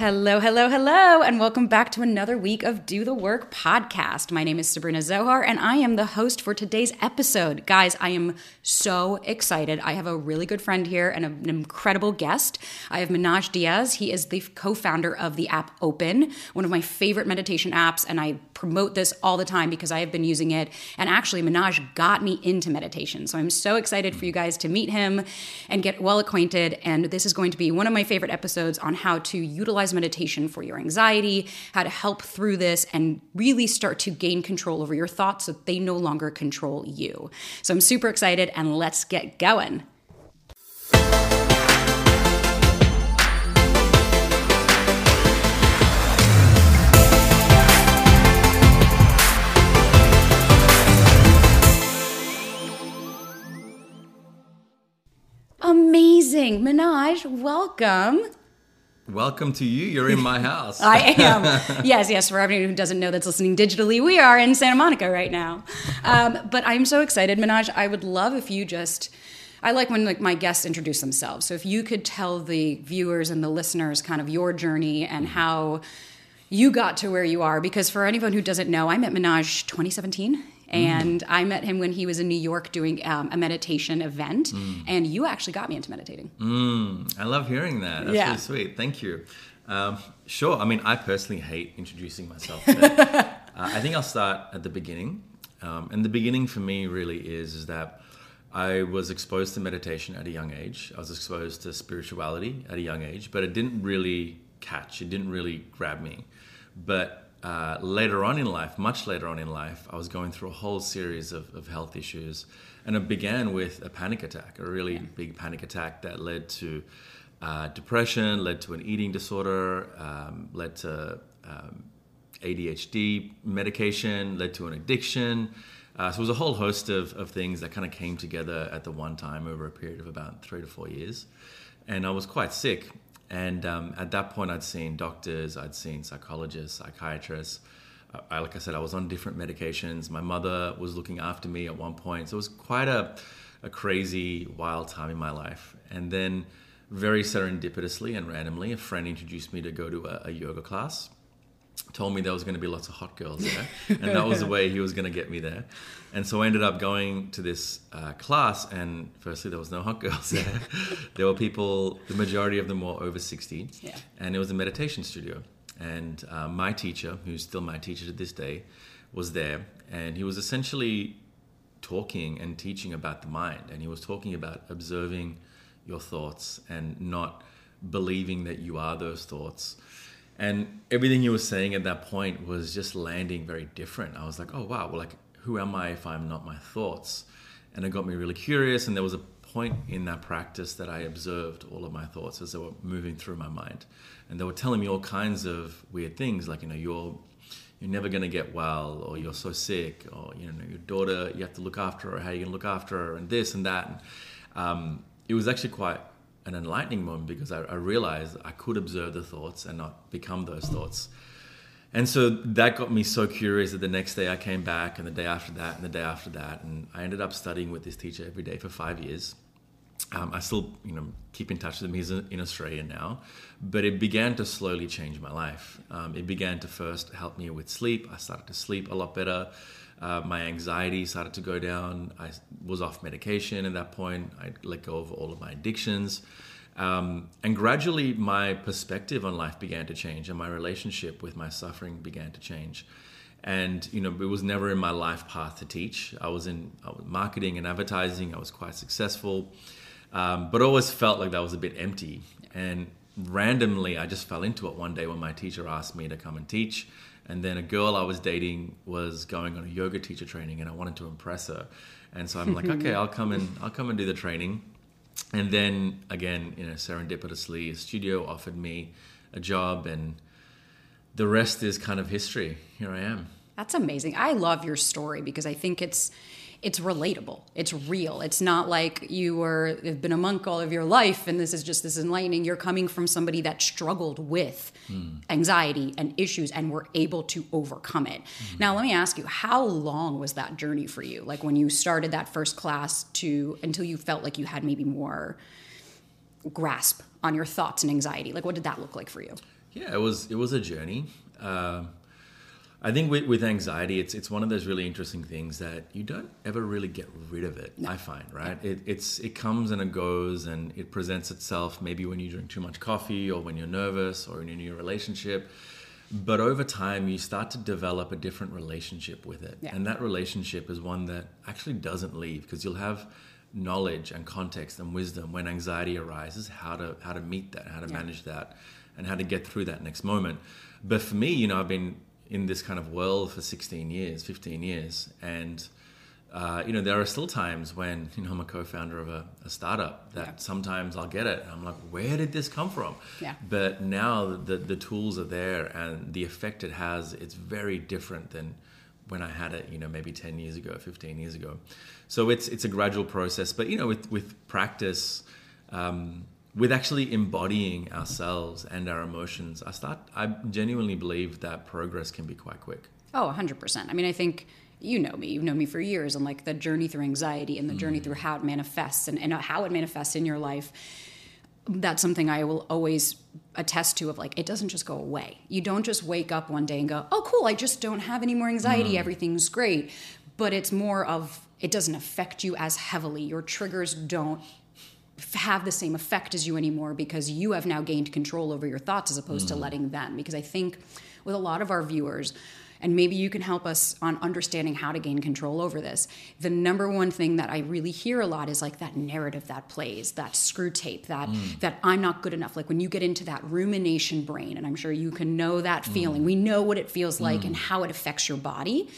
Hello, hello, hello, and welcome back to another week of Do the Work podcast. My name is Sabrina Zohar, and I am the host for today's episode. Guys, I am so excited. I have a really good friend here and an incredible guest. I have Manoj Dias. He is the co founder of the app Open, one of my favorite meditation apps, and I promote this all the time because I have been using it. And actually, Manoj got me into meditation. So I'm so excited for you guys to meet him and get well acquainted. And this is going to be one of my favorite episodes on how to utilize meditation for your anxiety, how to help through this, and really start to gain control over your thoughts so they no longer control you. So I'm super excited, and let's get going. Amazing. Manoj, welcome. Welcome to you. You're in my house. I am. yes, yes. For everyone who doesn't know that's listening digitally, we are in Santa Monica right now. Um, but I'm so excited, Manoj. I would love if you just. I like when like my guests introduce themselves. So if you could tell the viewers and the listeners kind of your journey and how you got to where you are, because for anyone who doesn't know, I met Manoj 2017 and mm. I met him when he was in New York doing um, a meditation event. Mm. And you actually got me into meditating. Mm. I love hearing that. That's yeah. really sweet. Thank you. Um, sure. I mean, I personally hate introducing myself. uh, I think I'll start at the beginning. Um, and the beginning for me really is, is that I was exposed to meditation at a young age. I was exposed to spirituality at a young age, but it didn't really catch. It didn't really grab me. But uh, later on in life, much later on in life, I was going through a whole series of, of health issues. And it began with a panic attack, a really yeah. big panic attack that led to uh, depression, led to an eating disorder, um, led to um, ADHD medication, led to an addiction. Uh, so it was a whole host of, of things that kind of came together at the one time over a period of about three to four years. And I was quite sick. And um, at that point, I'd seen doctors, I'd seen psychologists, psychiatrists. I, like I said, I was on different medications. My mother was looking after me at one point. So it was quite a, a crazy, wild time in my life. And then, very serendipitously and randomly, a friend introduced me to go to a, a yoga class told me there was going to be lots of hot girls there, and that was the way he was going to get me there. And so I ended up going to this uh, class, and firstly, there was no hot girls there. there were people, the majority of them were over 60, yeah. and it was a meditation studio. And uh, my teacher, who's still my teacher to this day, was there, and he was essentially talking and teaching about the mind, and he was talking about observing your thoughts and not believing that you are those thoughts and everything you were saying at that point was just landing very different. I was like, oh wow, well, like who am I if I'm not my thoughts? And it got me really curious. And there was a point in that practice that I observed all of my thoughts as they were moving through my mind, and they were telling me all kinds of weird things, like you know you're you're never going to get well, or you're so sick, or you know your daughter you have to look after her, how are you going to look after her, and this and that. And, um, it was actually quite an enlightening moment because I, I, realized I could observe the thoughts and not become those thoughts. And so that got me so curious that the next day I came back, and the day after that, and the day after that, and I ended up studying with this teacher every day for five years. Um, I still, you know, keep in touch with him. He's in Australia now, but it began to slowly change my life. Um, it began to first help me with sleep. I started to sleep a lot better. Uh, my anxiety started to go down. I was off medication at that point. I let go of all of my addictions. Um, and gradually, my perspective on life began to change, and my relationship with my suffering began to change. And you know, it was never in my life path to teach. I was in I was marketing and advertising. I was quite successful, um, but always felt like that was a bit empty. And randomly, I just fell into it one day when my teacher asked me to come and teach And then a girl I was dating was going on a yoga teacher training, and I wanted to impress her. And so I'm like, okay, I'll come and I'll come and do the training. And then again, you know, serendipitously, a studio offered me a job, and the rest is kind of history. Here I am. That's amazing. I love your story because I think it's it's relatable. It's real. It's not like you were have been a monk all of your life and this is just this enlightening. You're coming from somebody that struggled with mm. anxiety and issues and were able to overcome it. Mm. Now let me ask you, how long was that journey for you? Like when you started that first class to until you felt like you had maybe more grasp on your thoughts and anxiety. Like what did that look like for you? Yeah, it was it was a journey. Uh, I think with, with anxiety, it's it's one of those really interesting things that you don't ever really get rid of it. No. I find right. It, it's it comes and it goes, and it presents itself maybe when you drink too much coffee, or when you're nervous, or in a new relationship. But over time, you start to develop a different relationship with it, yeah. and that relationship is one that actually doesn't leave because you'll have knowledge and context and wisdom when anxiety arises, how to how to meet that, how to yeah. manage that, and how to get through that next moment. But for me, you know, I've been in this kind of world for 16 years, 15 years. And, uh, you know, there are still times when, you know, I'm a co founder of a, a startup that yeah. sometimes I'll get it. And I'm like, where did this come from? Yeah. But now the, the tools are there and the effect it has, it's very different than when I had it, you know, maybe 10 years ago, 15 years ago. So it's, it's a gradual process. But, you know, with, with practice, um, with actually embodying ourselves and our emotions, I start. I genuinely believe that progress can be quite quick. Oh, 100%. I mean, I think you know me, you've known me for years, and like the journey through anxiety and the mm. journey through how it manifests and, and how it manifests in your life. That's something I will always attest to of like, it doesn't just go away. You don't just wake up one day and go, oh, cool, I just don't have any more anxiety, mm. everything's great. But it's more of, it doesn't affect you as heavily. Your triggers don't have the same effect as you anymore because you have now gained control over your thoughts as opposed mm. to letting them. Because I think with a lot of our viewers, and maybe you can help us on understanding how to gain control over this. The number one thing that I really hear a lot is like that narrative that plays, that screw tape, that mm. that I'm not good enough. Like when you get into that rumination brain, and I'm sure you can know that mm. feeling. We know what it feels like mm. and how it affects your body.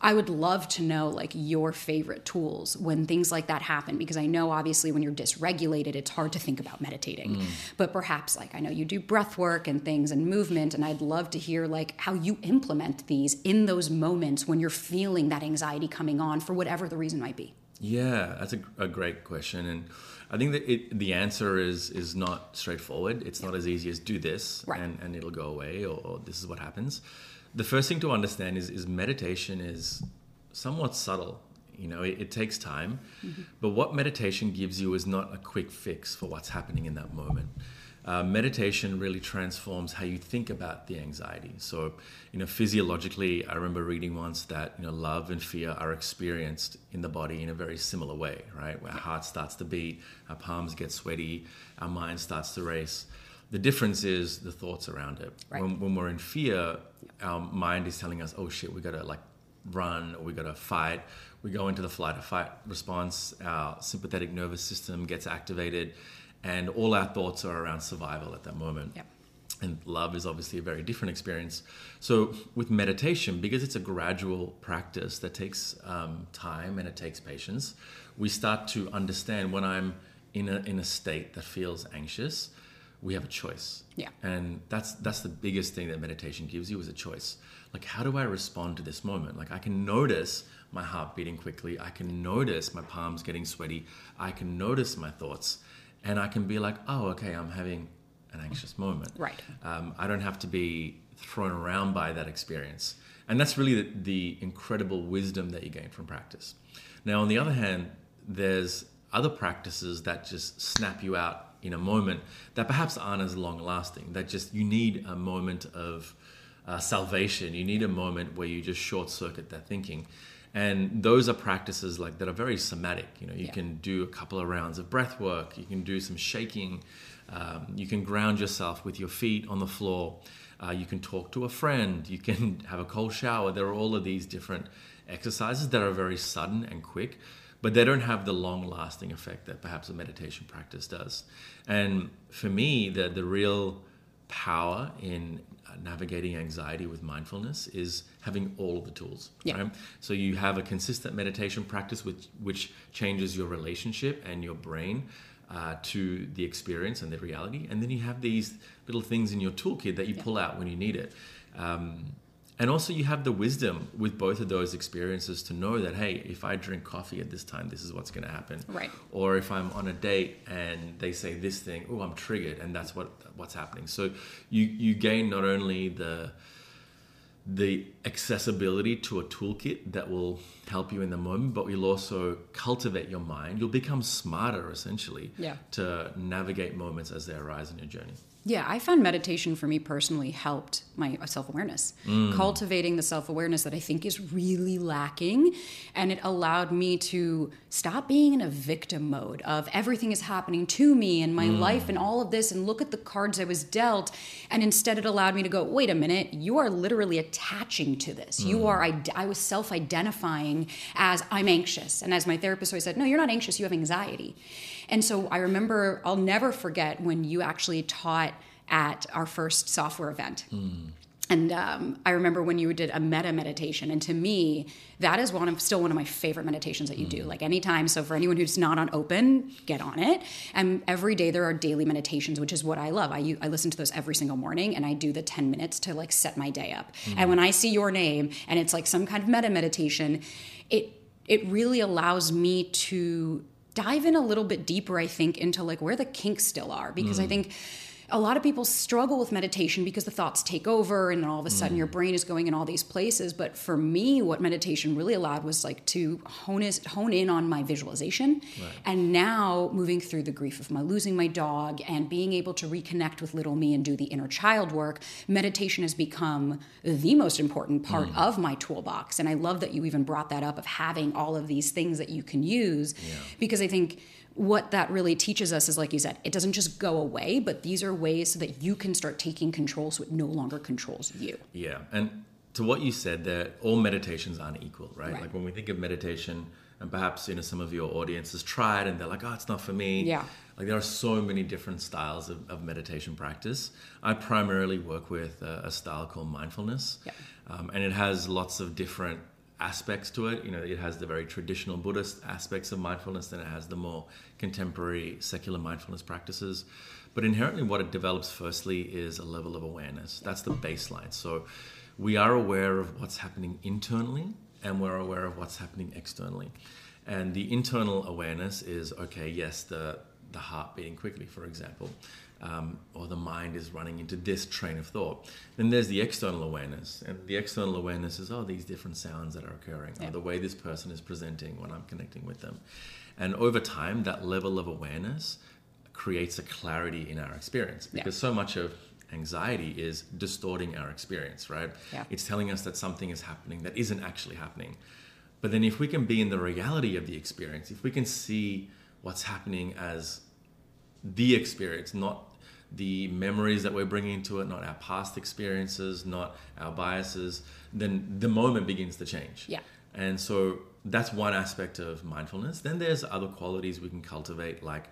I would love to know like your favorite tools when things like that happen because I know obviously when you're dysregulated it's hard to think about meditating. Mm. But perhaps like I know you do breath work and things and movement and I'd love to hear like how you implement these in those moments when you're feeling that anxiety coming on for whatever the reason might be. Yeah, that's a, a great question and I think that it, the answer is is not straightforward. It's yeah. not as easy as do this right. and, and it'll go away or, or this is what happens the first thing to understand is, is meditation is somewhat subtle. You know, it, it takes time, mm-hmm. but what meditation gives you is not a quick fix for what's happening in that moment. Uh, meditation really transforms how you think about the anxiety. So, you know, physiologically, I remember reading once that you know love and fear are experienced in the body in a very similar way, right? Where our heart starts to beat, our palms get sweaty, our mind starts to race. The difference is the thoughts around it. Right. When, when, we're in fear, our mind is telling us, "Oh shit, we gotta like run or we gotta fight." We go into the flight or fight response. Our sympathetic nervous system gets activated, and all our thoughts are around survival at that moment. Yep. And love is obviously a very different experience. So with meditation, because it's a gradual practice that takes um, time and it takes patience, we start to understand when I'm in a in a state that feels anxious we have a choice. Yeah. And that's that's the biggest thing that meditation gives you is a choice. Like how do I respond to this moment? Like I can notice my heart beating quickly. I can notice my palms getting sweaty. I can notice my thoughts and I can be like, "Oh, okay, I'm having an anxious moment." Right. Um, I don't have to be thrown around by that experience. And that's really the, the incredible wisdom that you gain from practice. Now, on the other hand, there's other practices that just snap you out in a moment that perhaps aren't as long lasting. That just you need a moment of uh, salvation. You need a moment where you just short circuit that thinking. And those are practices like that are very somatic. You know, you yeah. can do a couple of rounds of breath work. You can do some shaking. Um, you can ground yourself with your feet on the floor. Uh, you can talk to a friend. You can have a cold shower. There are all of these different exercises that are very sudden and quick but they don't have the long lasting effect that perhaps a meditation practice does. And for me, the, the real power in navigating anxiety with mindfulness is having all of the tools. Yeah. Right? So you have a consistent meditation practice which which changes your relationship and your brain uh, to the experience and the reality, and then you have these little things in your toolkit that you yeah. pull out when you need it. Um, and also you have the wisdom with both of those experiences to know that hey if i drink coffee at this time this is what's going to happen right or if i'm on a date and they say this thing oh i'm triggered and that's what what's happening so you you gain not only the the accessibility to a toolkit that will help you in the moment, but you'll also cultivate your mind. You'll become smarter essentially yeah. to navigate moments as they arise in your journey. Yeah, I found meditation for me personally helped my self awareness, mm. cultivating the self awareness that I think is really lacking. And it allowed me to stop being in a victim mode of everything is happening to me and my mm. life and all of this, and look at the cards I was dealt. And instead, it allowed me to go, wait a minute, you are literally attaching to this. Mm. You are, I, I was self identifying as I'm anxious. And as my therapist always said, no, you're not anxious, you have anxiety. And so I remember, I'll never forget when you actually taught at our first software event. Mm. And um, I remember when you did a metta meditation, and to me, that is one of still one of my favorite meditations that you mm. do. Like anytime, so for anyone who's not on open, get on it. And every day there are daily meditations, which is what I love. I I listen to those every single morning, and I do the ten minutes to like set my day up. Mm. And when I see your name, and it's like some kind of metta meditation, it it really allows me to dive in a little bit deeper, I think, into like where the kinks still are. Because mm. I think a lot of people struggle with meditation because the thoughts take over and then all of a sudden mm. your brain is going in all these places but for me what meditation really allowed was like to hone, is, hone in on my visualization right. and now moving through the grief of my losing my dog and being able to reconnect with little me and do the inner child work meditation has become the most important part mm. of my toolbox and i love that you even brought that up of having all of these things that you can use yeah. because i think what that really teaches us is like you said it doesn't just go away but these are ways so that you can start taking control so it no longer controls you. Yeah. And to what you said that all meditations aren't equal right? right, like when we think of meditation and perhaps you know some of your audience has tried and they're like oh it's not for me. Yeah. Like there are so many different styles of, of meditation practice. I primarily work with a, a style called mindfulness. Yeah. um, and it has lots of different aspects to it. You know, it has the very traditional Buddhist aspects of mindfulness, then it has the more contemporary secular mindfulness practices. But inherently, what it develops firstly is a level of awareness. That's the baseline. So we are aware of what's happening internally and we're aware of what's happening externally. And the internal awareness is okay, yes, the, the heart beating quickly, for example um, or the mind is running into this train of thought. Then there's the external awareness, and the external awareness is oh these different sounds that are occurring, yeah. or the way this person is presenting when I'm connecting with them, and over time that level of awareness creates a clarity in our experience because yeah. so much of anxiety is distorting our experience, right? Yeah. It's telling us that something is happening that isn't actually happening. But then if we can be in the reality of the experience, if we can see what's happening as the experience, not the memories that we're bringing to it, not our past experiences, not our biases, then the moment begins to change. Yeah. And so that's one aspect of mindfulness. Then there's other qualities we can cultivate, like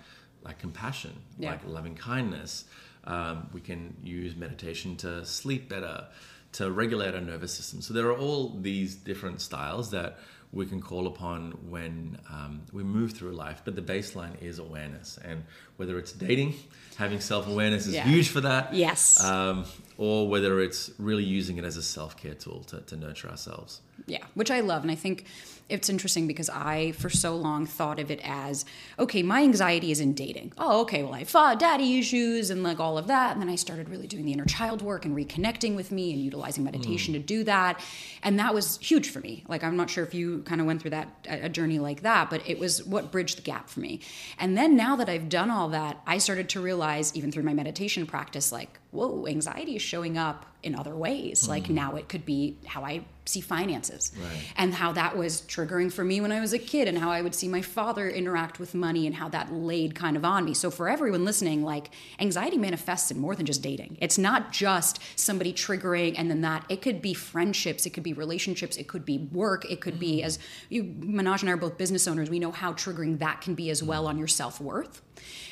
like compassion, yeah. like loving kindness. Um, we can use meditation to sleep better, to regulate our nervous system. So there are all these different styles that we can call upon when um, we move through life. But the baseline is awareness. And whether it's dating, having self awareness is yeah. huge for that. Yes. Um, or whether it's really using it as a self care tool to, to nurture ourselves. Yeah, which I love. And I think it's interesting because I, for so long, thought of it as okay, my anxiety is in dating. Oh, okay, well, I fought daddy issues and like all of that. And then I started really doing the inner child work and reconnecting with me and utilizing meditation mm. to do that. And that was huge for me. Like, I'm not sure if you kind of went through that, a journey like that, but it was what bridged the gap for me. And then now that I've done all that, I started to realize, even through my meditation practice, like, whoa, anxiety is showing up in other ways. Mm. Like now it could be how I see finances Right. and how that was triggering for me when I was a kid and how I would see my father interact with money and how that laid kind of on me. So for everyone listening, like anxiety manifests in more than just dating. It's not just somebody triggering and then that it could be friendships, it could be relationships, it could be work, it could be mm-hmm. as you Manoj and I are both business owners, we know how triggering that can be as well mm-hmm. on your self-worth.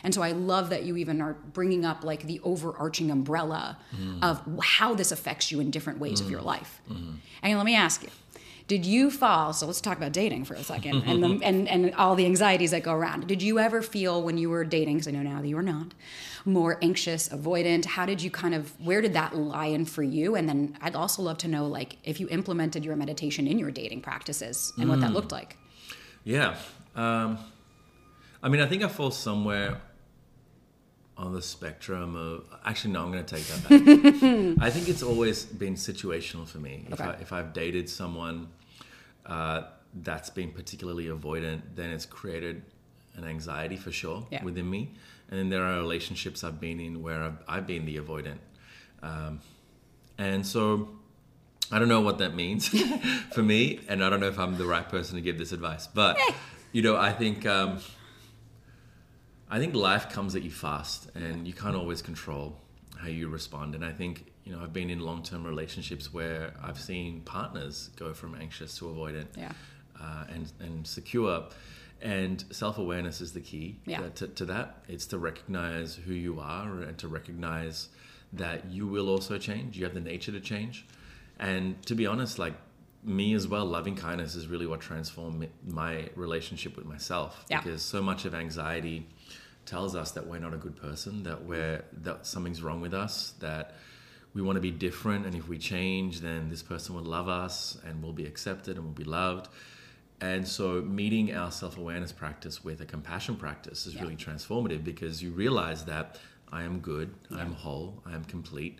And so I love that you even are bringing up like the overarching umbrella mm-hmm. of how this affects you in different ways of your life. And let me ask you, did you fall? So let's talk about dating for a second and, the, and and all the anxieties that go around. Did you ever feel when you were dating? Because I know now that you are not more anxious, avoidant. How did you kind of? Where did that lie in for you? And then I'd also love to know like if you implemented your meditation in your dating practices and what that looked like. Yeah. Um, I mean, I think I fall somewhere on the spectrum of. Actually, no, I'm going to take that back. I think it's always been situational for me. If, Okay. I, if I've dated someone uh, that's been particularly avoidant, then it's created an anxiety for sure Yeah. within me. And then there are relationships I've been in where I've, I've been the avoidant. Um, and so I don't know what that means for me, and I don't know if I'm the right person to give this advice. But you know, I think um, I think life comes at you fast, and you can't always control how you respond. And I think you know, I've been in long-term relationships where I've seen partners go from anxious to avoidant, Yeah. uh, and and secure. And self-awareness is the key Yeah. uh, to, to that. It's to recognize who you are and to recognize that you will also change. You have the nature to change. And to be honest, like me as well, loving kindness is really what transformed my relationship with myself. Yeah. Because so much of anxiety tells us that we're not a good person, that we're that something's wrong with us, that we want to be different, and if we change, then this person will love us and we'll be accepted and we'll be loved. And so, meeting our self awareness practice with a compassion practice is really transformative because you realize that I am good, I'm whole, I am complete,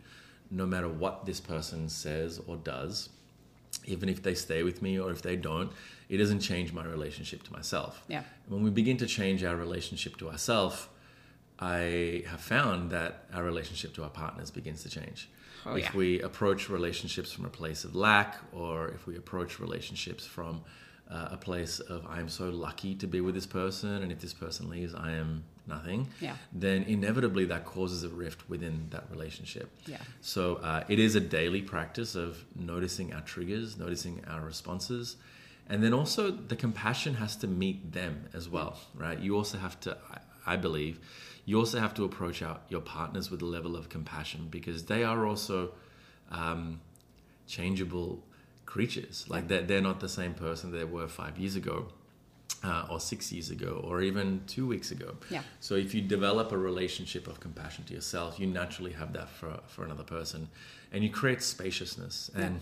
no matter what this person says or does. Even if they stay with me or if they don't, it doesn't change my relationship to myself. Yeah. When we begin to change our relationship to ourselves, I have found that our relationship to our partners begins to change. Oh, if yeah. we approach relationships from a place of lack, or if we approach relationships from uh, a place of I am so lucky to be with this person, and if this person leaves, I am nothing. Yeah. Then inevitably that causes a rift within that relationship. Yeah. So uh, it is a daily practice of noticing our triggers, noticing our responses, and then also the compassion has to meet them as well, right? You also have to, I- I believe, you also have to approach out your partners with a level of compassion because they are also um, changeable creatures. Like they're, they're not the same person they were five years ago. Uh, or six years ago, or even two weeks ago. Yeah. So if you develop a relationship of compassion to yourself, you naturally have that for, for another person, and you create spaciousness. And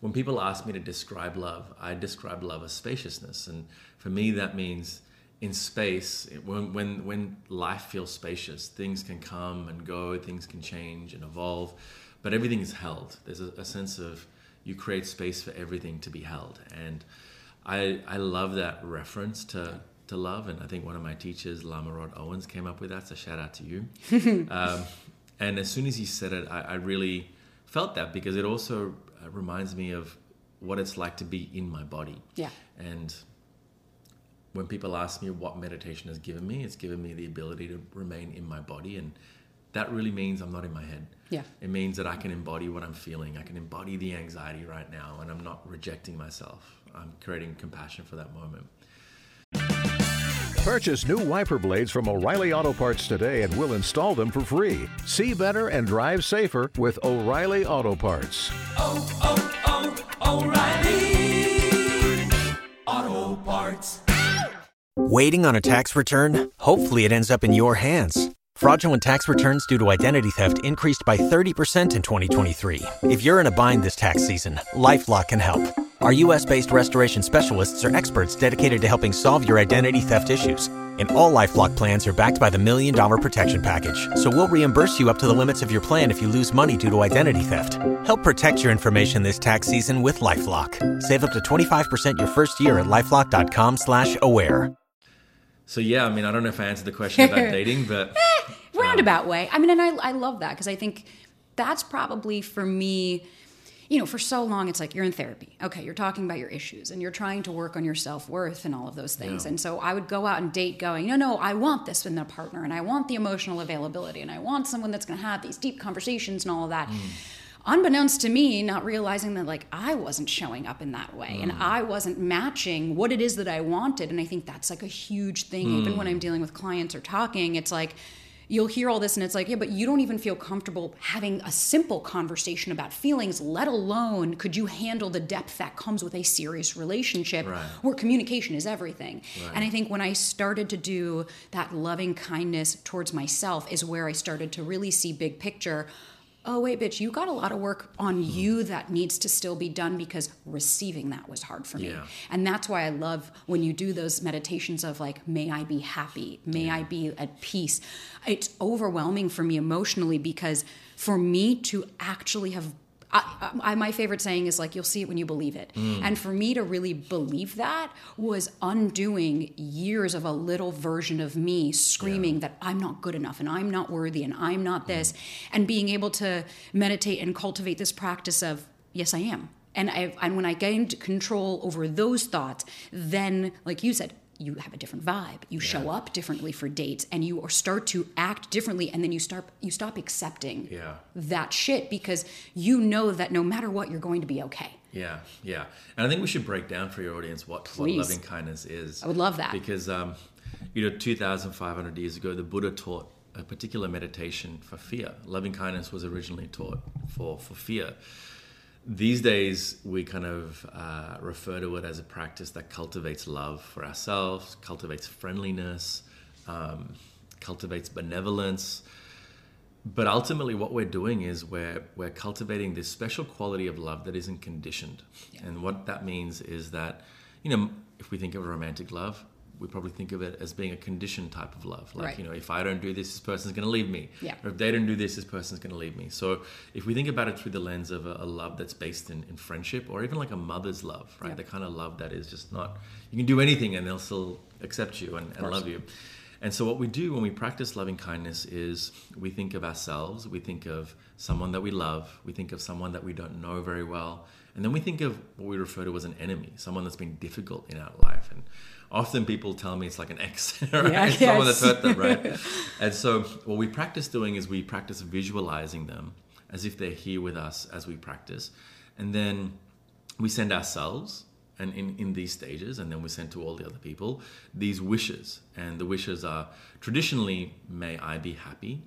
when people ask me to describe love, I describe love as spaciousness, and for me that means in space when when when life feels spacious, things can come and go, things can change and evolve, but everything is held. There's a, a sense of you create space for everything to be held, and I I love that reference to to love, and I think one of my teachers, Lama Rod Owens, came up with that. So shout out to you. um, and as soon as he said it, I, I really felt that because it also uh, reminds me of what it's like to be in my body. Yeah. And when people ask me what meditation has given me, it's given me the ability to remain in my body. And that really means I'm not in my head. Yeah. It means that I can embody what I'm feeling. I can embody the anxiety right now, and I'm not rejecting myself. I'm creating compassion for that moment. Purchase new wiper blades from O'Reilly Auto Parts today and we'll install them for free. See better and drive safer with O'Reilly Auto Parts. oh, oh, oh O'Reilly Auto Parts. Waiting on a tax return? Hopefully, it ends up in your hands. Fraudulent tax returns due to identity theft increased by 30% in 2023. If you're in a bind this tax season, LifeLock can help. Our U.S. based restoration specialists are experts dedicated to helping solve your identity theft issues. And all LifeLock plans are backed by the Million Dollar Protection Package. So we'll reimburse you up to the limits of your plan if you lose money due to identity theft. Help protect your information this tax season with LifeLock. Save up to 25% your first year at LifeLock.com slash aware. So yeah, I mean, I don't know if I answered the question about dating, but eh, roundabout um, way. I mean, and I, I love that because I think that's probably for me, you know, for so long, it's like you're in therapy. Okay, you're talking about your issues and you're trying to work on your self worth and all of those things. Yeah. And so I would go out and date going, no, no, I want this in a partner and I want the emotional availability and I want someone that's going to have these deep conversations and all of that. Mm. Unbeknownst to me, not realizing that like I wasn't showing up in that way mm. and I wasn't matching what it is that I wanted. And I think that's like a huge thing. Mm. Even when I'm dealing with clients or talking, it's like, you'll hear all this and it's like, yeah, but you don't even feel comfortable having a simple conversation about feelings, let alone could you handle the depth that comes with a serious relationship right. where communication is everything. Right. And I think when I started to do that loving kindness towards myself is where I started to really see big picture oh wait bitch you got a lot of work on you that needs to still be done because receiving that was hard for me yeah. and that's why i love when you do those meditations of like may i be happy may yeah. i be at peace it's overwhelming for me emotionally because for me to actually have I, I, my favorite saying is like you'll see it when you believe it mm. and for me to really believe that was undoing years of a little version of me screaming yeah. that i'm not good enough and i'm not worthy and i'm not this mm. and being able to meditate and cultivate this practice of yes i am and I, and when I gained control over those thoughts, then, like you said, you have a different vibe. You yeah. show up differently for dates and you start to act differently and then you start you stop accepting yeah. that shit because you know that no matter what you're going to be okay. Yeah yeah. And i think we should break down for your audience what, what loving kindness is. I would love that. Because um, you know 2500 years ago the buddha taught a particular meditation for fear. Loving kindness was originally taught for for fear these days we kind of uh, refer to it as a practice that cultivates love for ourselves cultivates friendliness um, cultivates benevolence but ultimately what we're doing is we're we're cultivating this special quality of love that isn't conditioned yeah. and what that means is that you know if we think of romantic love we probably think of it as being a conditioned type of love. Like, right. you know, if I don't do this, this person's going to leave me. Yeah. Or if they don't do this, this person's going to leave me. So if we think about it through the lens of a, a love that's based in, in friendship or even like a mother's love, right? Yeah. The kind of love that is just not, you can do anything and they'll still accept you and, and love you. And so what we do when we practice loving kindness is we think of ourselves, we think of someone that we love, we think of someone that we don't know very well, and then we think of what we refer to as an enemy, someone that's been difficult in our life. And often people tell me it's like an ex, right? Yeah, Someone that's hurt them, right? and so what we practice doing is we practice visualizing them as if they're here with us as we practice. And then we send ourselves and in, in these stages, and then we send to all the other people these wishes. And the wishes are traditionally, may I be happy,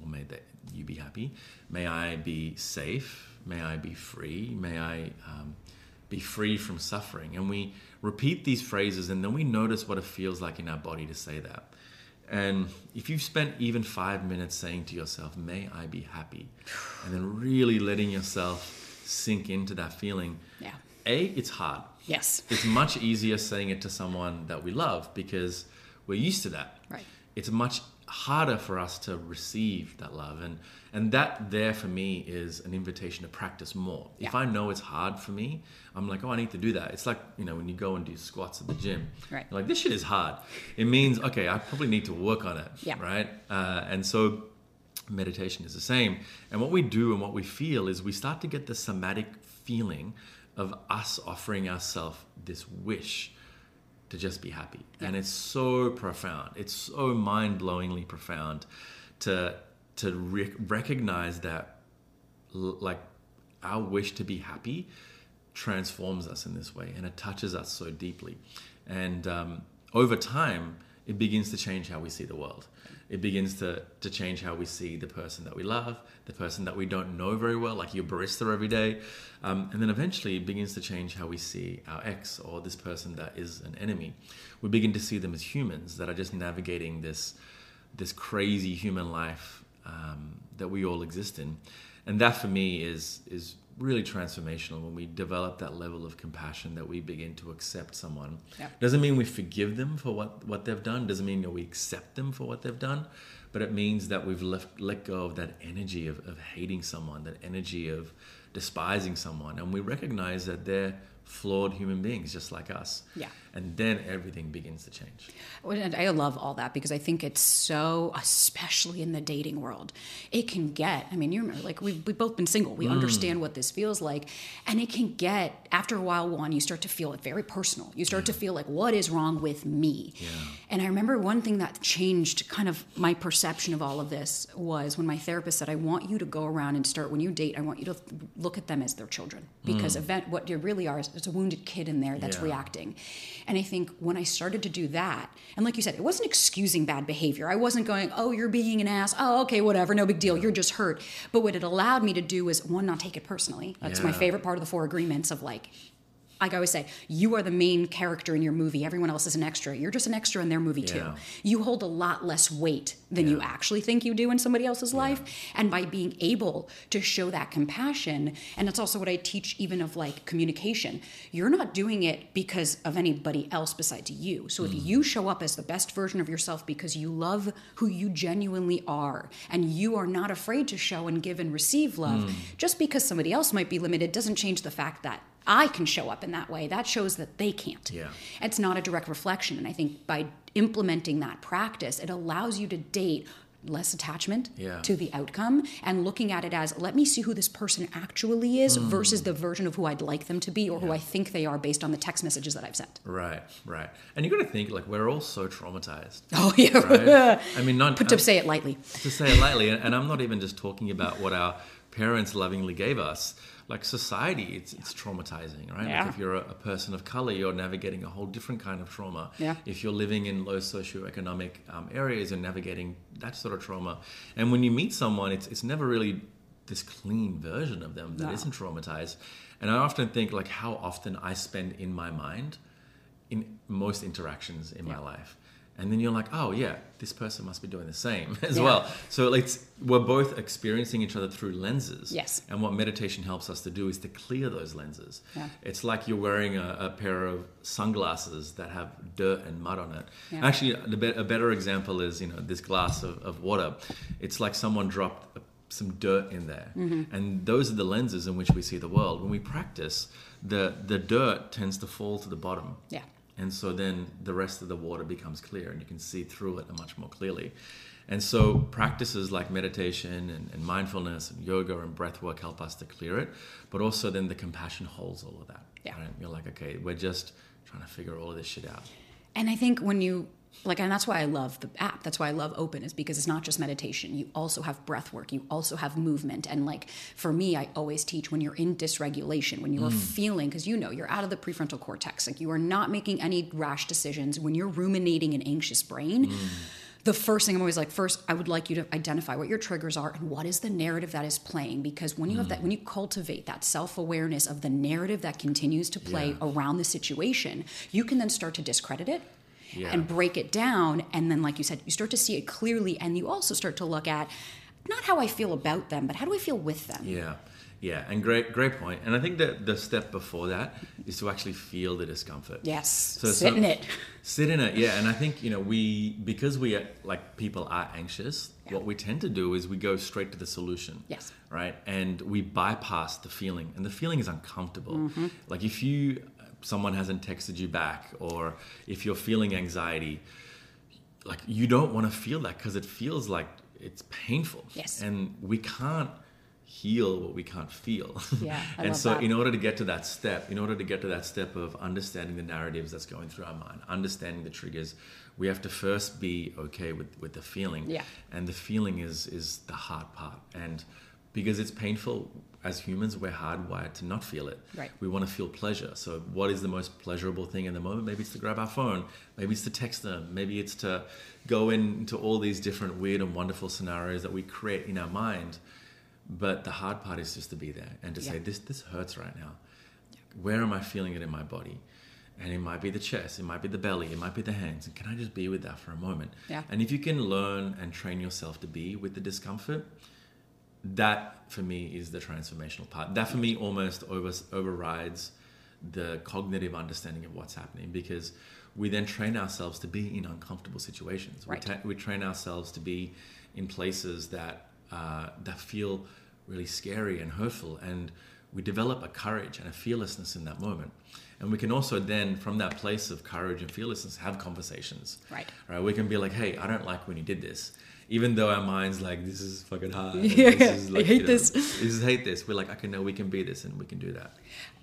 or may they, you be happy. May I be safe. May I be free. May I um, be free from suffering. And we repeat these phrases and then we notice what it feels like in our body to say that. And if you've spent even five minutes saying to yourself, May I be happy, and then really letting yourself sink into that feeling, yeah. A, it's hard. Yes. It's much easier saying it to someone that we love because we're used to that. Right. It's much harder for us to receive that love. And and that there for me is an invitation to practice more. Yeah. if i know it's hard for me i'm like oh i need to do that. It's like you know when you go and do squats at the gym. Right. Like this shit is hard. It means okay i probably need to work on it yeah. right? Uh, and so meditation is the same. And what we do and what we feel is we start to get the somatic feeling of us offering ourselves this wish to just be happy. Yeah. And it's so profound. It's so mind-blowingly profound to to re- recognize that like our wish to be happy transforms us in this way and it touches us so deeply. And um, over time, it begins to change how we see the world it begins to, to change how we see the person that we love, the person that we don't know very well, like your barista every day. Um, and then eventually it begins to change how we see our ex or this person that is an enemy. We begin to see them as humans that are just navigating this, this crazy human life um, that we all exist in. And that for me is, is really transformational when we develop that level of compassion that we begin to accept someone. Yeah. Doesn't mean we forgive them for what, what they've done, doesn't mean that we accept them for what they've done, but it means that we've left, let go of that energy of, of hating someone, that energy of despising someone, and we recognize that they're flawed human beings just like us. Yeah. And then everything begins to change. And I love all that because I think it's so, especially in the dating world, it can get. I mean, you remember, like we've, we've both been single. We Mm. understand what this feels like, and it can get after a while. One, you start to feel it very personal. You start to feel like, what is wrong with me? And I remember one thing that changed kind of my perception of all of this was when my therapist said, "I want you to go around and start when you date. I want you to look at them as their children because event what you really are is there's a wounded kid in there that's Yeah. reacting." And I think when I started to do that, and like you said, it wasn't excusing bad behavior. I wasn't going, oh, you're being an ass. Oh, okay, whatever, no big deal. You're just hurt. But what it allowed me to do was one, not take it personally. That's my favorite part of the four agreements of like, like I always say, you are the main character in your movie. Everyone else is an extra. You're just an extra in their movie too. You hold a lot less weight than you actually think you do in somebody else's life. And by being able to show that compassion, and that's also what I teach even of like communication. You're not doing it because of anybody else besides you. So if mm. you show up as the best version of yourself because you love who you genuinely are and you are not afraid to show and give and receive love, mm. just because somebody else might be limited doesn't change the fact that I can show up in that way. That shows that they can't. Yeah. It's not a direct reflection. And I think by implementing that practice, it allows you to date less attachment Yeah. to the outcome and looking at it as let me see who this person actually is hmm. versus the version of who I'd like them to be or who I think they are based on the text messages that I've sent. Right, right. And you got to think like we're all so traumatized. Oh yeah. Right? I mean, not Put to say it lightly. to say it lightly, and and I'm not even just talking about what our parents lovingly gave us. Like society, it's it's traumatizing, right? Yeah. Like if you're a, a person of color, you're navigating a whole different kind of trauma. Yeah. If you're living in low socioeconomic um, areas, you're navigating that sort of trauma. And when you meet someone, it's it's never really this clean version of them that No. not traumatized. And I often think like how often I spend in my mind in most interactions in my life. And then you're like, oh yeah, this person must be doing the same as Yeah. well. So it's we're both experiencing each other through lenses. Yes. And what meditation helps us to do is to clear those lenses. Yeah. It's like you're wearing a, a pair of sunglasses that have dirt and mud on it. Yeah. Actually, the be- a better example is you know this glass of, of water. It's like someone dropped a, some dirt in there, Mm-hmm. and those are the lenses in which we see the world. When we practice, the the dirt tends to fall to the bottom. Yeah. And so then the rest of the water becomes clear and you can see through it much more clearly. And so practices like meditation and, and mindfulness and yoga and breath work help us to clear it. But also then the compassion holds all of that. Yeah. Right? You're like, okay, we're just trying to figure all of this shit out. And I think when you like, and that's why I love the app. That's why I love Open, is because it's not just meditation. You also have breath work. You also have movement. And like for me, I always teach when you're in dysregulation, when you're mm. feeling, because you know you're out of the prefrontal cortex, like you are not making any rash decisions. When you're ruminating an anxious brain, mm. the first thing I'm always like, first, I would like you to identify what your triggers are and what is the narrative that is playing. Because when you have mm. that, when you cultivate that self awareness of the narrative that continues to play Yeah. around the situation, you can then start to discredit it Yeah. and break it down. And then, like you said, you start to see it clearly. And you also start to look at not how I feel about them, but how do I feel with them? Yeah. Yeah. And great, great point. And I think that the step before that is to actually feel the discomfort. Yes. So- Sit so- in it. Sit in it, yeah. And I think you know we because we are, like people are anxious. What we tend to do is we go straight to the solution. Yes. Right, and we bypass the feeling, and the feeling is uncomfortable. Mm-hmm. Like if you someone hasn't texted you back, or if you're feeling anxiety, like you don't want to feel that because it feels like it's painful. Yes. And we can't heal what we can't feel. Yeah, I and so that. in order to get to that step, in order to get to that step of understanding the narratives that's going through our mind, understanding the triggers, we have to first be okay with, with the feeling. Yeah. And the feeling is is the hard part. And because it's painful, as humans, we're hardwired to not feel it. Right. We want to feel pleasure. So, what is the most pleasurable thing in the moment? Maybe it's to grab our phone. Maybe it's to text them. Maybe it's to go into all these different weird and wonderful scenarios that we create in our mind. But the hard part is just to be there and to say, "This this hurts right now. Where am I feeling it in my body?" And it might be the chest, it might be the belly, it might be the hands. And can I just be with that for a moment? Yeah. And if you can learn and train yourself to be with the discomfort, that for me is the transformational part. That for me almost over, overrides the cognitive understanding of what's happening because we then train ourselves to be in uncomfortable situations. Right. We, ta- we train ourselves to be in places that uh, that feel really scary and hurtful, and we develop a courage and a fearlessness in that moment. And we can also then, from that place of courage and fearlessness, have conversations. Right. Right. We can be like, hey, I don't like when you did this. Even though our mind's like, this is fucking hard. Yeah, this is I hate you this. This is hate this. We're like, okay, no, we can be this and we can do that.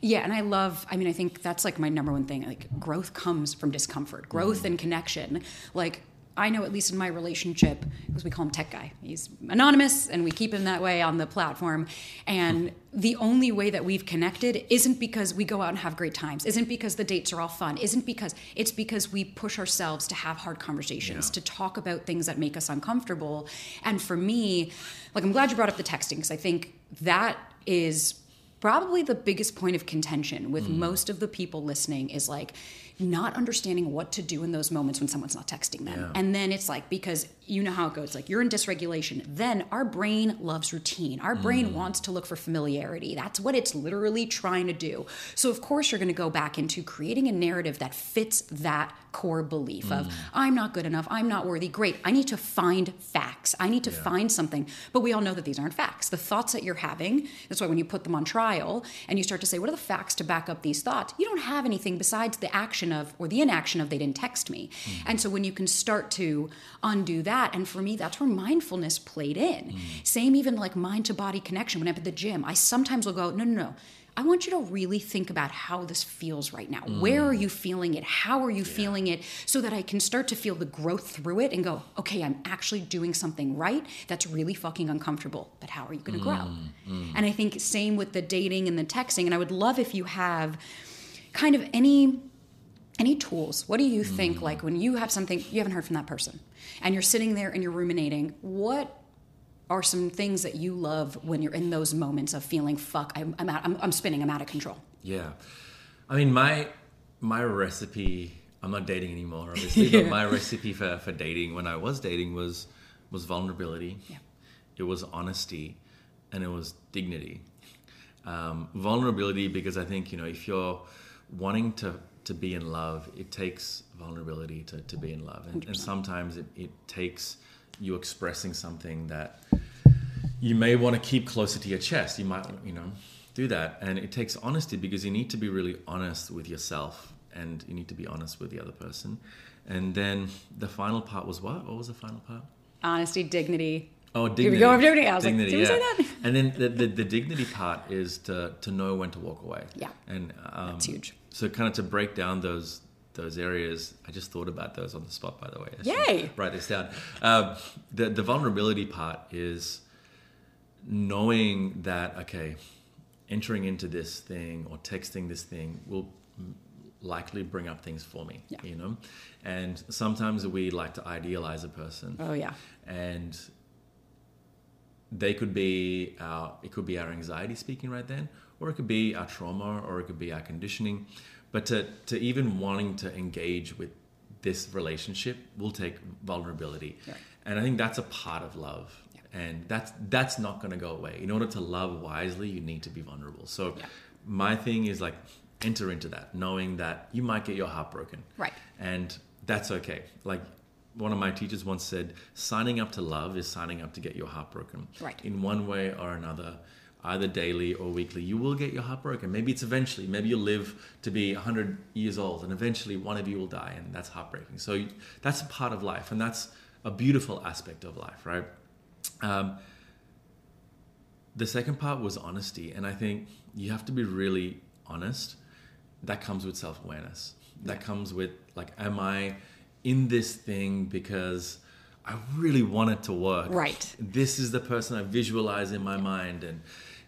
Yeah, and I love, I mean, I think that's like my number one thing. Like, growth comes from discomfort, growth mm. and connection. Like, I know, at least in my relationship, because we call him Tech Guy. He's anonymous, and we keep him that way on the platform. And the only way that we've connected isn't because we go out and have great times, isn't because the dates are all fun, isn't because it's because we push ourselves to have hard conversations, Yeah. to talk about things that make us uncomfortable. And for me, like, I'm glad you brought up the texting, because I think that is probably the biggest point of contention with Mm. most of the people listening is like not understanding what to do in those moments when someone's not texting them. Yeah. And then it's like because you know how it goes like you're in dysregulation. Then our brain loves routine. Our brain Mm. wants to look for familiarity. That's what it's literally trying to do. So of course you're going to go back into creating a narrative that fits that core belief Mm. of I'm not good enough, I'm not worthy. Great. I need to find facts. I need to find something. But we all know that these aren't facts. The thoughts that you're having, that's why when you put them on trial and you start to say, what are the facts to back up these thoughts? You don't have anything besides the action of or the inaction of they didn't text me. Hmm. And so when you can start to undo that, and for me, that's where mindfulness played in. Hmm. Same even like mind to body connection. When I'm at the gym, I sometimes will go, no, no, no. I want you to really think about how this feels right now. Hmm. Where are you feeling it? How are you feeling it? So that I can start to feel the growth through it and go, okay, I'm actually doing something right that's really fucking uncomfortable. But how are you going to grow? And I think same with the dating and the texting. And I would love if you have kind of any any tools what do you think like when you have something you haven't heard from that person and you're sitting there and you're ruminating what are some things that you love when you're in those moments of feeling fuck i'm, I'm, out, I'm, I'm spinning i'm out of control Yeah, I mean my my recipe. I'm not dating anymore, obviously, but my recipe for, for dating when I was dating was was vulnerability. Yeah. It was honesty, and it was dignity. Um, vulnerability because I think you know if you're wanting to to be in love, it takes vulnerability to, to be in love, and, and sometimes it, it takes you expressing something that you may want to keep closer to your chest. You might, you know, do that. And it takes honesty because you need to be really honest with yourself and you need to be honest with the other person. And then the final part was what? What was the final part? honesty dignity Oh, Here dignity. we go over dignity. I was like, Dignity, did we say that? And then the, the, the dignity part is to, to know when to walk away. Yeah. And um, That's huge. So kind of to break down those those areas, I just thought about those on the spot, by the way. I Yay. Write this down. Um, the the vulnerability part is knowing that okay, entering into this thing or texting this thing will likely bring up things for me. Yeah. You know, and sometimes we like to idealize a person oh yeah and they could be our it could be our anxiety speaking right then or it could be our trauma or it could be our conditioning but to, to even wanting to engage with this relationship will take vulnerability Right. and i think that's a part of love and that's that's not going to go away in order to love wisely you need to be vulnerable so Yeah. my thing is like enter into that knowing that you might get your heart broken Right. and that's okay. Like one of my teachers once said, signing up to love is signing up to get your heart broken. Right. In one way or another, either daily or weekly, you will get your heart broken. Maybe it's eventually. Maybe you'll live to be 100 years old and eventually one of you will die, and that's heartbreaking. So that's a part of life, and that's a beautiful aspect of life, right? Um, the second part was honesty, and I think you have to be really honest. That comes with self awareness. That comes with like, am I in this thing because I really want it to work? Right. This is the person I visualize in my mind, and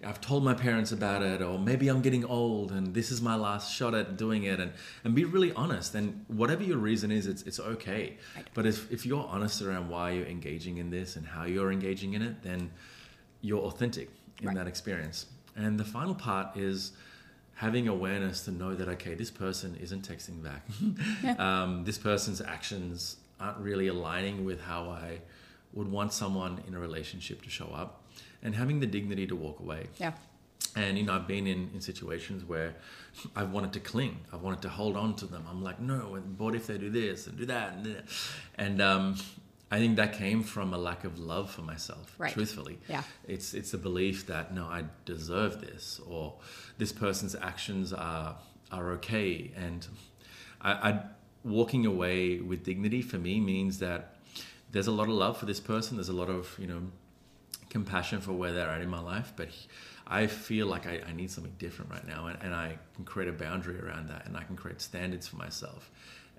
I've told my parents about it, or maybe I'm getting old, and this is my last shot at doing it, and and be really honest. And whatever your reason is, it's it's okay. Right. But if if you're honest around why you're engaging in this and how you're engaging in it, then you're authentic in Right. that experience. And the final part is having awareness to know that okay, this person isn't texting back. um, this person's actions aren't really aligning with how I would want someone in a relationship to show up, and having the dignity to walk away. yeah And you know, I've been in, in situations where I've wanted to cling, I've wanted to hold on to them. I'm like, no, what if they do this and do that and that? And um, I think that came from a lack of love for myself. Right. Truthfully, Yeah. It's it's a belief that no, I deserve this, or this person's actions are are okay, and I, I walking away with dignity for me means that there's a lot of love for this person. There's a lot of you know compassion for where they're at in my life, but I feel like I, I need something different right now, and, and I can create a boundary around that, and I can create standards for myself,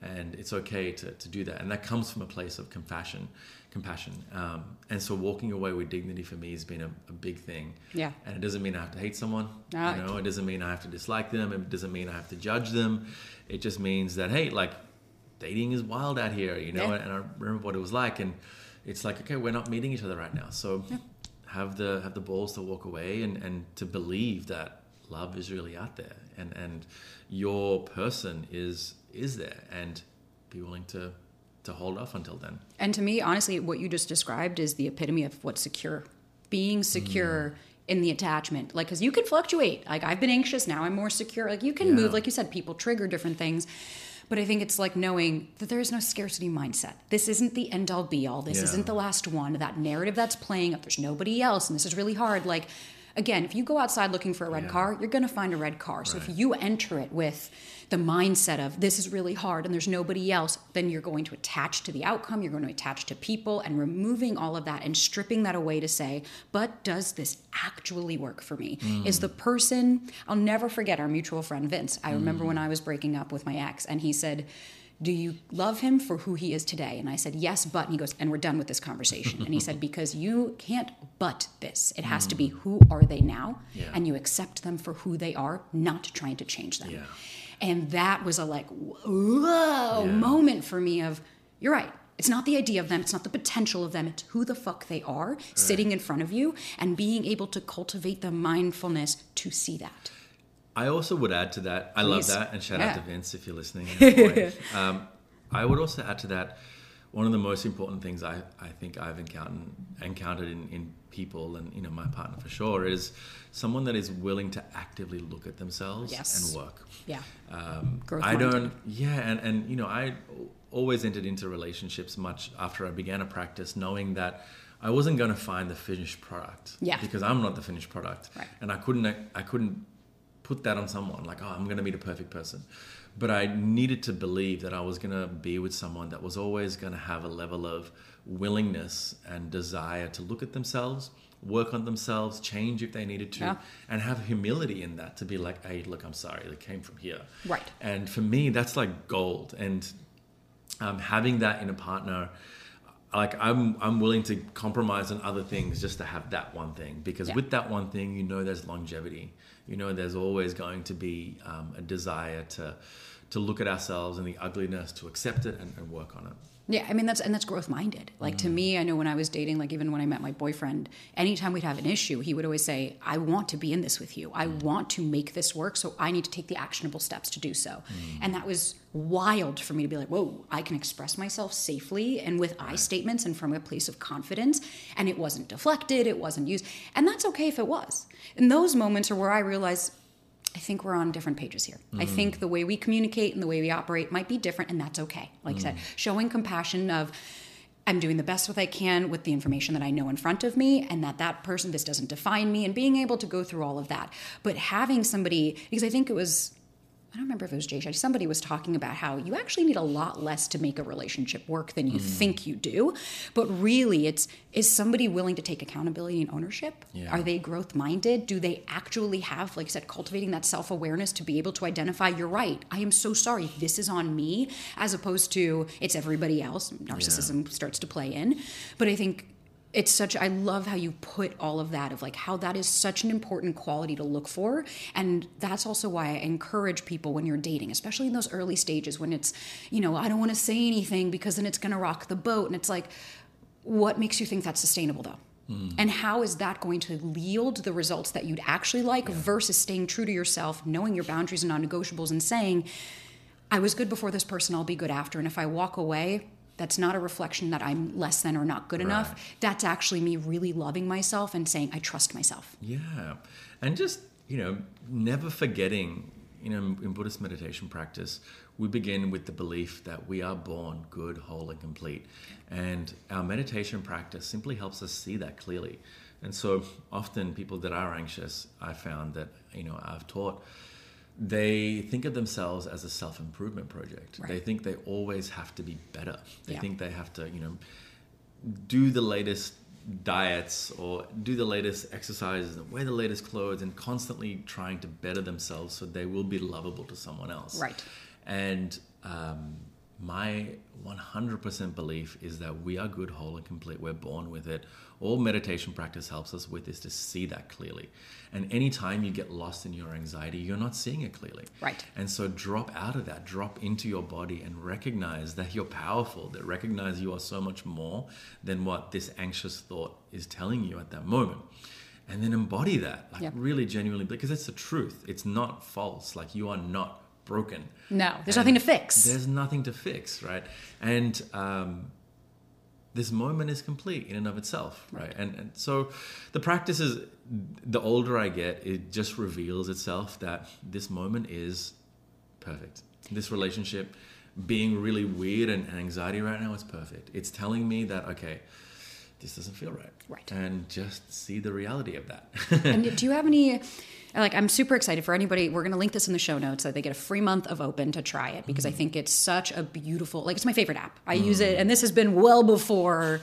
and it's okay to, to do that, and that comes from a place of compassion, compassion, um, and so walking away with dignity for me has been a, a big thing. Yeah. and it doesn't mean I have to hate someone. no, You know, it doesn't mean I have to dislike them. It doesn't mean I have to judge them. It just means that hey, like dating is wild out here, you know, Yeah. and I remember what it was like, and it's like okay, we're not meeting each other right now, so have the have the balls to walk away and and to believe that love is really out there, and and your person is is there, and be willing to to hold off until then. And to me, honestly, what you just described is the epitome of what's secure. Being secure mm. in the attachment. Like, because you can fluctuate. Like, I've been anxious, now I'm more secure. Like, you can Yeah. move. Like you said, people trigger different things. But I think it's like knowing that there is no scarcity mindset. This isn't the end all be all. This Yeah. isn't the last one. That narrative that's playing, up, there's nobody else and this is really hard, like, again, if you go outside looking for a red Yeah. car, you're going to find a red car. So Right. if you enter it with the mindset of this is really hard and there's nobody else, then you're going to attach to the outcome, you're going to attach to people, and removing all of that and stripping that away to say, but does this actually work for me? Is mm. the person, I'll never forget our mutual friend Vince. I remember mm. when I was breaking up with my ex, and he said, do you love him for who he is today? And I said, yes, but. And he goes, and we're done with this conversation. and he said, because you can't but this. It has to be mm. who are they now? Yeah. And you accept them for who they are, not trying to change them. Yeah. And that was a like, whoa Yeah. moment for me of, you're right. It's not the idea of them, it's not the potential of them, it's who the fuck they are sitting in front of you and being able to cultivate the mindfulness to see that. I also would add to that. I love that, and shout Yeah. out to Vince if you're listening. Um, I would also add to that. One of the most important things I, I think I've encountered encountered in, in people and you know my partner for sure is someone that is willing to actively look at themselves Yes. and work. Yeah. Um, I don't. Yeah, and and you know I always entered into relationships much after I began a practice, knowing that I wasn't going to find the finished product. Yeah. Because I'm not the finished product. Right. And I couldn't. I couldn't put that on someone like, oh, I'm going to meet a perfect person. But I needed to believe that I was going to be with someone that was always going to have a level of willingness and desire to look at themselves, work on themselves, change if they needed to, Yeah. and have humility in that to be like, hey, look, I'm sorry, it came from here. Right. And for me, that's like gold. And um, having that in a partner, like I'm, I'm willing to compromise on other things just to have that one thing. Because Yeah. with that one thing, you know, there's longevity. You know, there's always going to be um, a desire to, to look at ourselves and the ugliness, to accept it and, and work on it. Yeah, I mean that's and that's growth minded. Like to mm. me, I know when I was dating, like even when I met my boyfriend, anytime we'd have an issue, he would always say, "I want to be in this with you. I mm. want to make this work, so I need to take the actionable steps to do so." Mm. And that was wild for me to be like, "Whoa, I can express myself safely and with I statements and from a place of confidence." And it wasn't deflected, it wasn't used, and that's okay if it was. And those moments are where I realized I think we're on different pages here. I mm. think the way we communicate and the way we operate might be different, and that's okay. Like I said, mm. showing compassion of I'm doing the best with I can with the information that I know in front of me, and that that person this doesn't define me, and being able to go through all of that. But having somebody, because I think it was. I don't remember if it was Jay. Shetty, Somebody was talking about how you actually need a lot less to make a relationship work than you hmm. think you do. But really, it's is somebody willing to take accountability and ownership? Yeah. Are they growth minded? Do they actually have, like I said, cultivating that self awareness to be able to identify, you're right, I am so sorry, this is on me, as opposed to it's everybody else. Narcissism starts to play in. But I think it's such i love how you put all of that of like how that is such an important quality to look for. And that's also why i encourage people when you're dating especially in those early stages when it's you know i don't want to say anything because then it's going to rock the boat. And it's like what makes you think that's sustainable though? Hmm. And how is that going to yield the results that you'd actually like versus staying true to yourself knowing your boundaries and non-negotiables and saying i was good before this person i'll be good after. And if i walk away that's not a reflection that i'm less than or not good enough that's actually me really loving myself and saying i trust myself Yeah, and just you know, never forgetting you know, in Buddhist meditation practice, we begin with the belief that we are born good, whole, and complete. And our meditation practice simply helps us see that clearly. And so often people that are anxious, I found that, you know, I've taught, they think of themselves as a self improvement project. Right. They think they always have to be better. They Yeah. think they have to, you know, do the latest diets or do the latest exercises and wear the latest clothes and constantly trying to better themselves so they will be lovable to someone else. Right. And um, my 100% belief is that we are good, whole, and complete. We're born with it. All meditation practice helps us with is to see that clearly. And anytime you get lost in your anxiety, you're not seeing it clearly. Right. And so drop out of that, drop into your body and recognize that you're powerful, that recognize you are so much more than what this anxious thought is telling you at that moment. And then embody that, like Yeah. really genuinely, because it's the truth. It's not false. Like you are not broken. No, there's And nothing to fix. There's nothing to fix, right? And um, this moment is complete in and of itself, right? And, and so the practice is, the older I get, it just reveals itself that this moment is perfect. This relationship being really weird and anxiety right now is perfect. It's telling me that, okay, this doesn't feel right. Right. And just see the reality of that. and do you have any like i'm super excited for anybody we're going to link this in the show notes so they get a free month of open to try it because i mm-hmm. think it's such a beautiful like it's my favorite app i use it mm. and this has been well before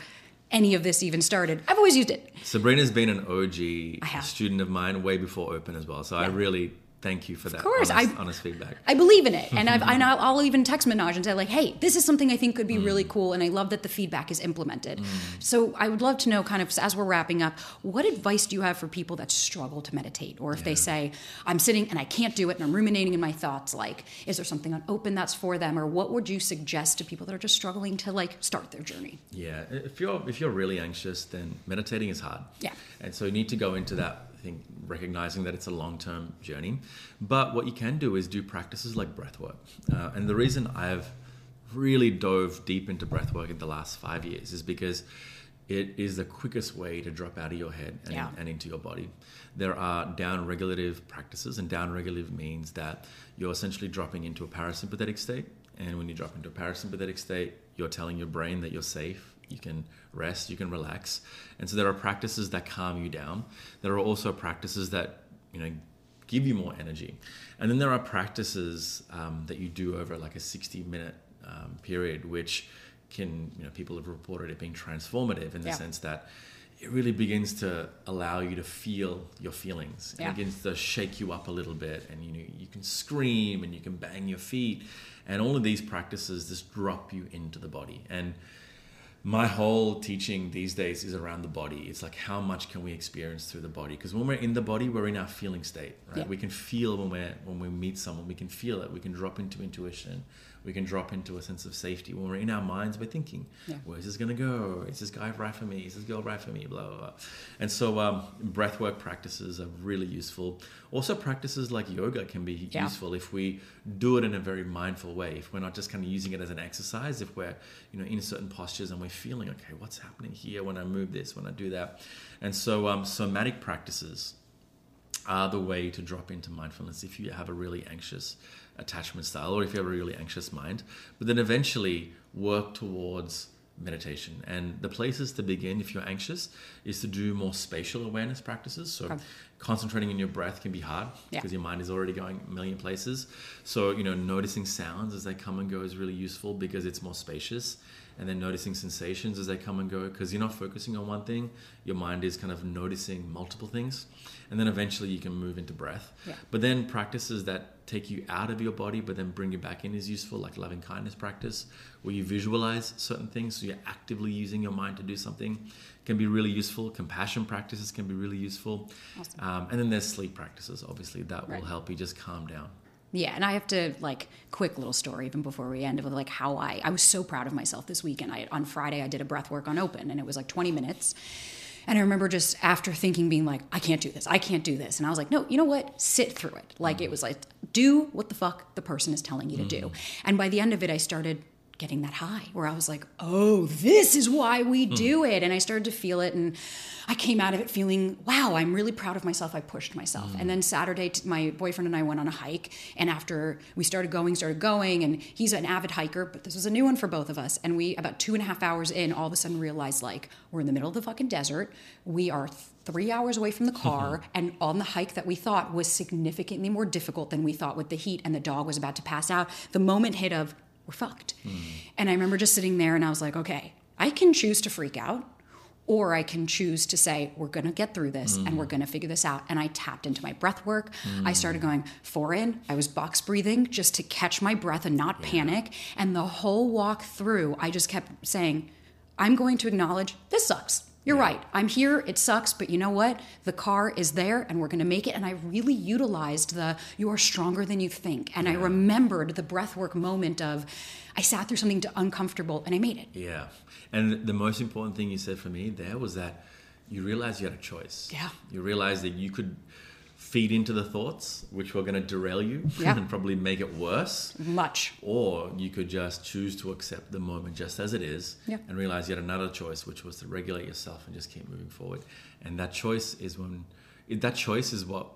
any of this even started i've always used it Sabrina's been an OG student of mine way before Open as well. So I really thank you for that Of course, honest, I- honest feedback. I believe in it, and I've, and I'll, I'll even text Manoj and say like, "Hey, this is something I think could be Mm. really cool," and I love that the feedback is implemented. So I would love to know, kind of as we're wrapping up, what advice do you have for people that struggle to meditate, or if they say, "I'm sitting and I can't do it, and I'm ruminating in my thoughts," like, is there something on open that's for them, or what would you suggest to people that are just struggling to like start their journey? Yeah, if you're if you're really anxious, then meditating is hard. Yeah. and so you need to go into that thing recognizing that it's a long term journey. But what you can do is do practices like breath work. Uh, and the reason I've really dove deep into breath work in the last five years is because it is the quickest way to drop out of your head and, Yeah. and into your body. There are down regulative practices, and down regulative means that you're essentially dropping into a parasympathetic state. And when you drop into a parasympathetic state, you're telling your brain that you're safe, you can rest, you can relax. And so there are practices that calm you down. There are also practices that, you know, give you more energy. And then there are practices um, that you do over like a 60 minute um, period, which can, you know, people have reported it being transformative in the Yeah. sense that it really begins to allow you to feel your feelings. Yeah. It begins to shake you up a little bit, and you know you can scream and you can bang your feet, and all of these practices just drop you into the body. And my whole teaching these days is around the body. It's like how much can we experience through the body? Because when we're in the body, we're in our feeling state, right? Yeah. We can feel when we're when we meet someone. We can feel it. We can drop into intuition. We can drop into a sense of safety. When we're in our minds, we're thinking, Yeah. "Where's this gonna go? Is this guy right for me? Is this girl right for me?" Blah blah. blah. And so, um, breath work practices are really useful. Also, practices like yoga can be Yeah. useful if we do it in a very mindful way. If we're not just kind of using it as an exercise, if we're you know in certain postures and we're feeling, okay, what's happening here when I move this, when I do that, and so um, somatic practices are the way to drop into mindfulness if you have a really anxious attachment style or if you have a really anxious mind. But then eventually work towards meditation. And the places to begin if you're anxious is to do more spatial awareness practices. So Okay. concentrating in your breath can be hard Yeah. because your mind is already going a million places. So, you know, noticing sounds as they come and go is really useful because it's more spacious. And then noticing sensations as they come and go because you're not focusing on one thing, your mind is kind of noticing multiple things. And then eventually you can move into breath. Yeah. But then practices that take you out of your body but then bring you back in is useful, like loving kindness practice, where you visualize certain things. So you're actively using your mind to do something, can be really useful. Compassion practices can be really useful. Um, and then there's sleep practices, obviously, that will help you just calm down. Yeah, and I have to like quick little story even before we end of like how I I was so proud of myself this weekend. I on Friday I did a breath work on open and it was like 20 minutes. And I remember just after thinking being like I can't do this. I can't do this. And I was like, "No, you know what? Sit through it." Like it was like do what the fuck the person is telling you to do. And by the end of it I started getting that high where I was like, oh, this is why we hmm. do it. And I started to feel it. And I came out of it feeling, wow, I'm really proud of myself. I pushed myself. Mm. And then Saturday, my boyfriend and I went on a hike. And after we started going, started going, and he's an avid hiker, but this was a new one for both of us. And we, about two and a half hours in, all of a sudden realized like, we're in the middle of the fucking desert. We are three hours away from the car and on the hike that we thought was significantly more difficult than we thought with the heat and the dog was about to pass out the moment hit of we're fucked mm. and i remember just sitting there and i was like okay i can choose to freak out or i can choose to say we're going to get through this mm. and we're going to figure this out and i tapped into my breath work mm. i started going four in i was box breathing just to catch my breath and not yeah. panic and the whole walk through i just kept saying i'm going to acknowledge this sucks you're yeah. right. I'm here. It sucks, but you know what? The car is there and we're going to make it. And I really utilized the you are stronger than you think. And yeah. I remembered the breathwork moment of I sat through something uncomfortable and I made it. Yeah. And the most important thing you said for me there was that you realized you had a choice. Yeah. You realized that you could feed into the thoughts, which were going to derail you yeah. and probably make it worse. Much. Or you could just choose to accept the moment just as it is yeah. and realize you had another choice, which was to regulate yourself and just keep moving forward. And that choice is when, that choice is what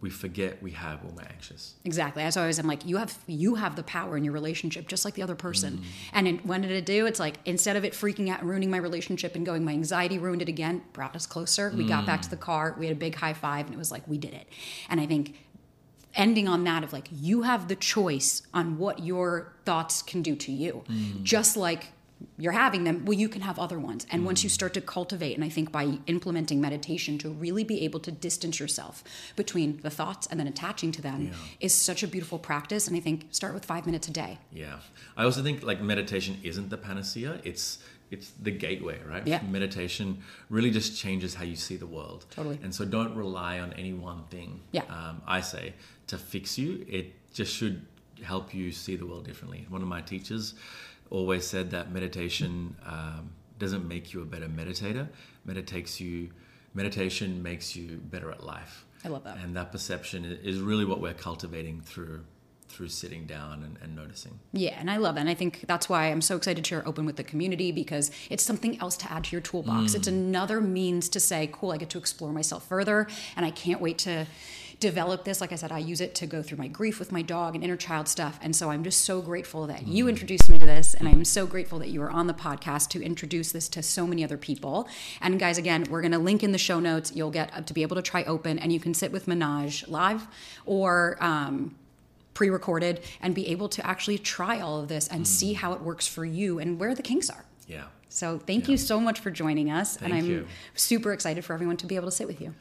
we forget we have when we're anxious. Exactly. As always, I'm like, you have you have the power in your relationship, just like the other person. Mm. And it, when did it do? It's like instead of it freaking out and ruining my relationship and going, my anxiety ruined it again. Brought us closer. We mm. got back to the mm. car. We had a big high five, and it was like we did it. And I think ending on that of like you have the choice on what your thoughts can do to you, mm. just like you're having them, well, you can have other ones. And mm. once you mm. start to cultivate, and I think by implementing meditation to really be able to distance yourself between the thoughts and then attaching to them yeah. is such a beautiful practice. And I think start with five minutes a day. Yeah. I also think like meditation isn't the panacea. It's it's the gateway, right? Yeah. Meditation really just changes how you see the world. Totally. And so don't rely on any one thing. Yeah. Um, I say to fix you. It just should help you see the world differently. One of my teachers always said that meditation um, doesn't make you a better meditator. Meditates you, meditation makes you better at life. I love that. And that perception is really what we're cultivating through through sitting down and, and, noticing. Yeah, and I love that. And I think that's why I'm so excited to share open with the community because it's something else to add to your toolbox. Mm. It's another means to say, cool, I get to explore myself further, and I can't wait to develop this. Like I said, I use it to go through my grief with my dog and inner child stuff. And so I'm just so grateful that you mm. introduced me to this. And I'm so grateful that you were on the podcast to introduce this to so many other people. And guys, again, we're going to link in the show notes. You'll get to be able to try open and you can sit with Manoj live or, um, pre-recorded and be able to actually try all of this and mm. see how it works for you and where the kinks are. Yeah. So thank yeah. you so much for joining us. Thank and I'm you. super excited for everyone to be able to sit with you.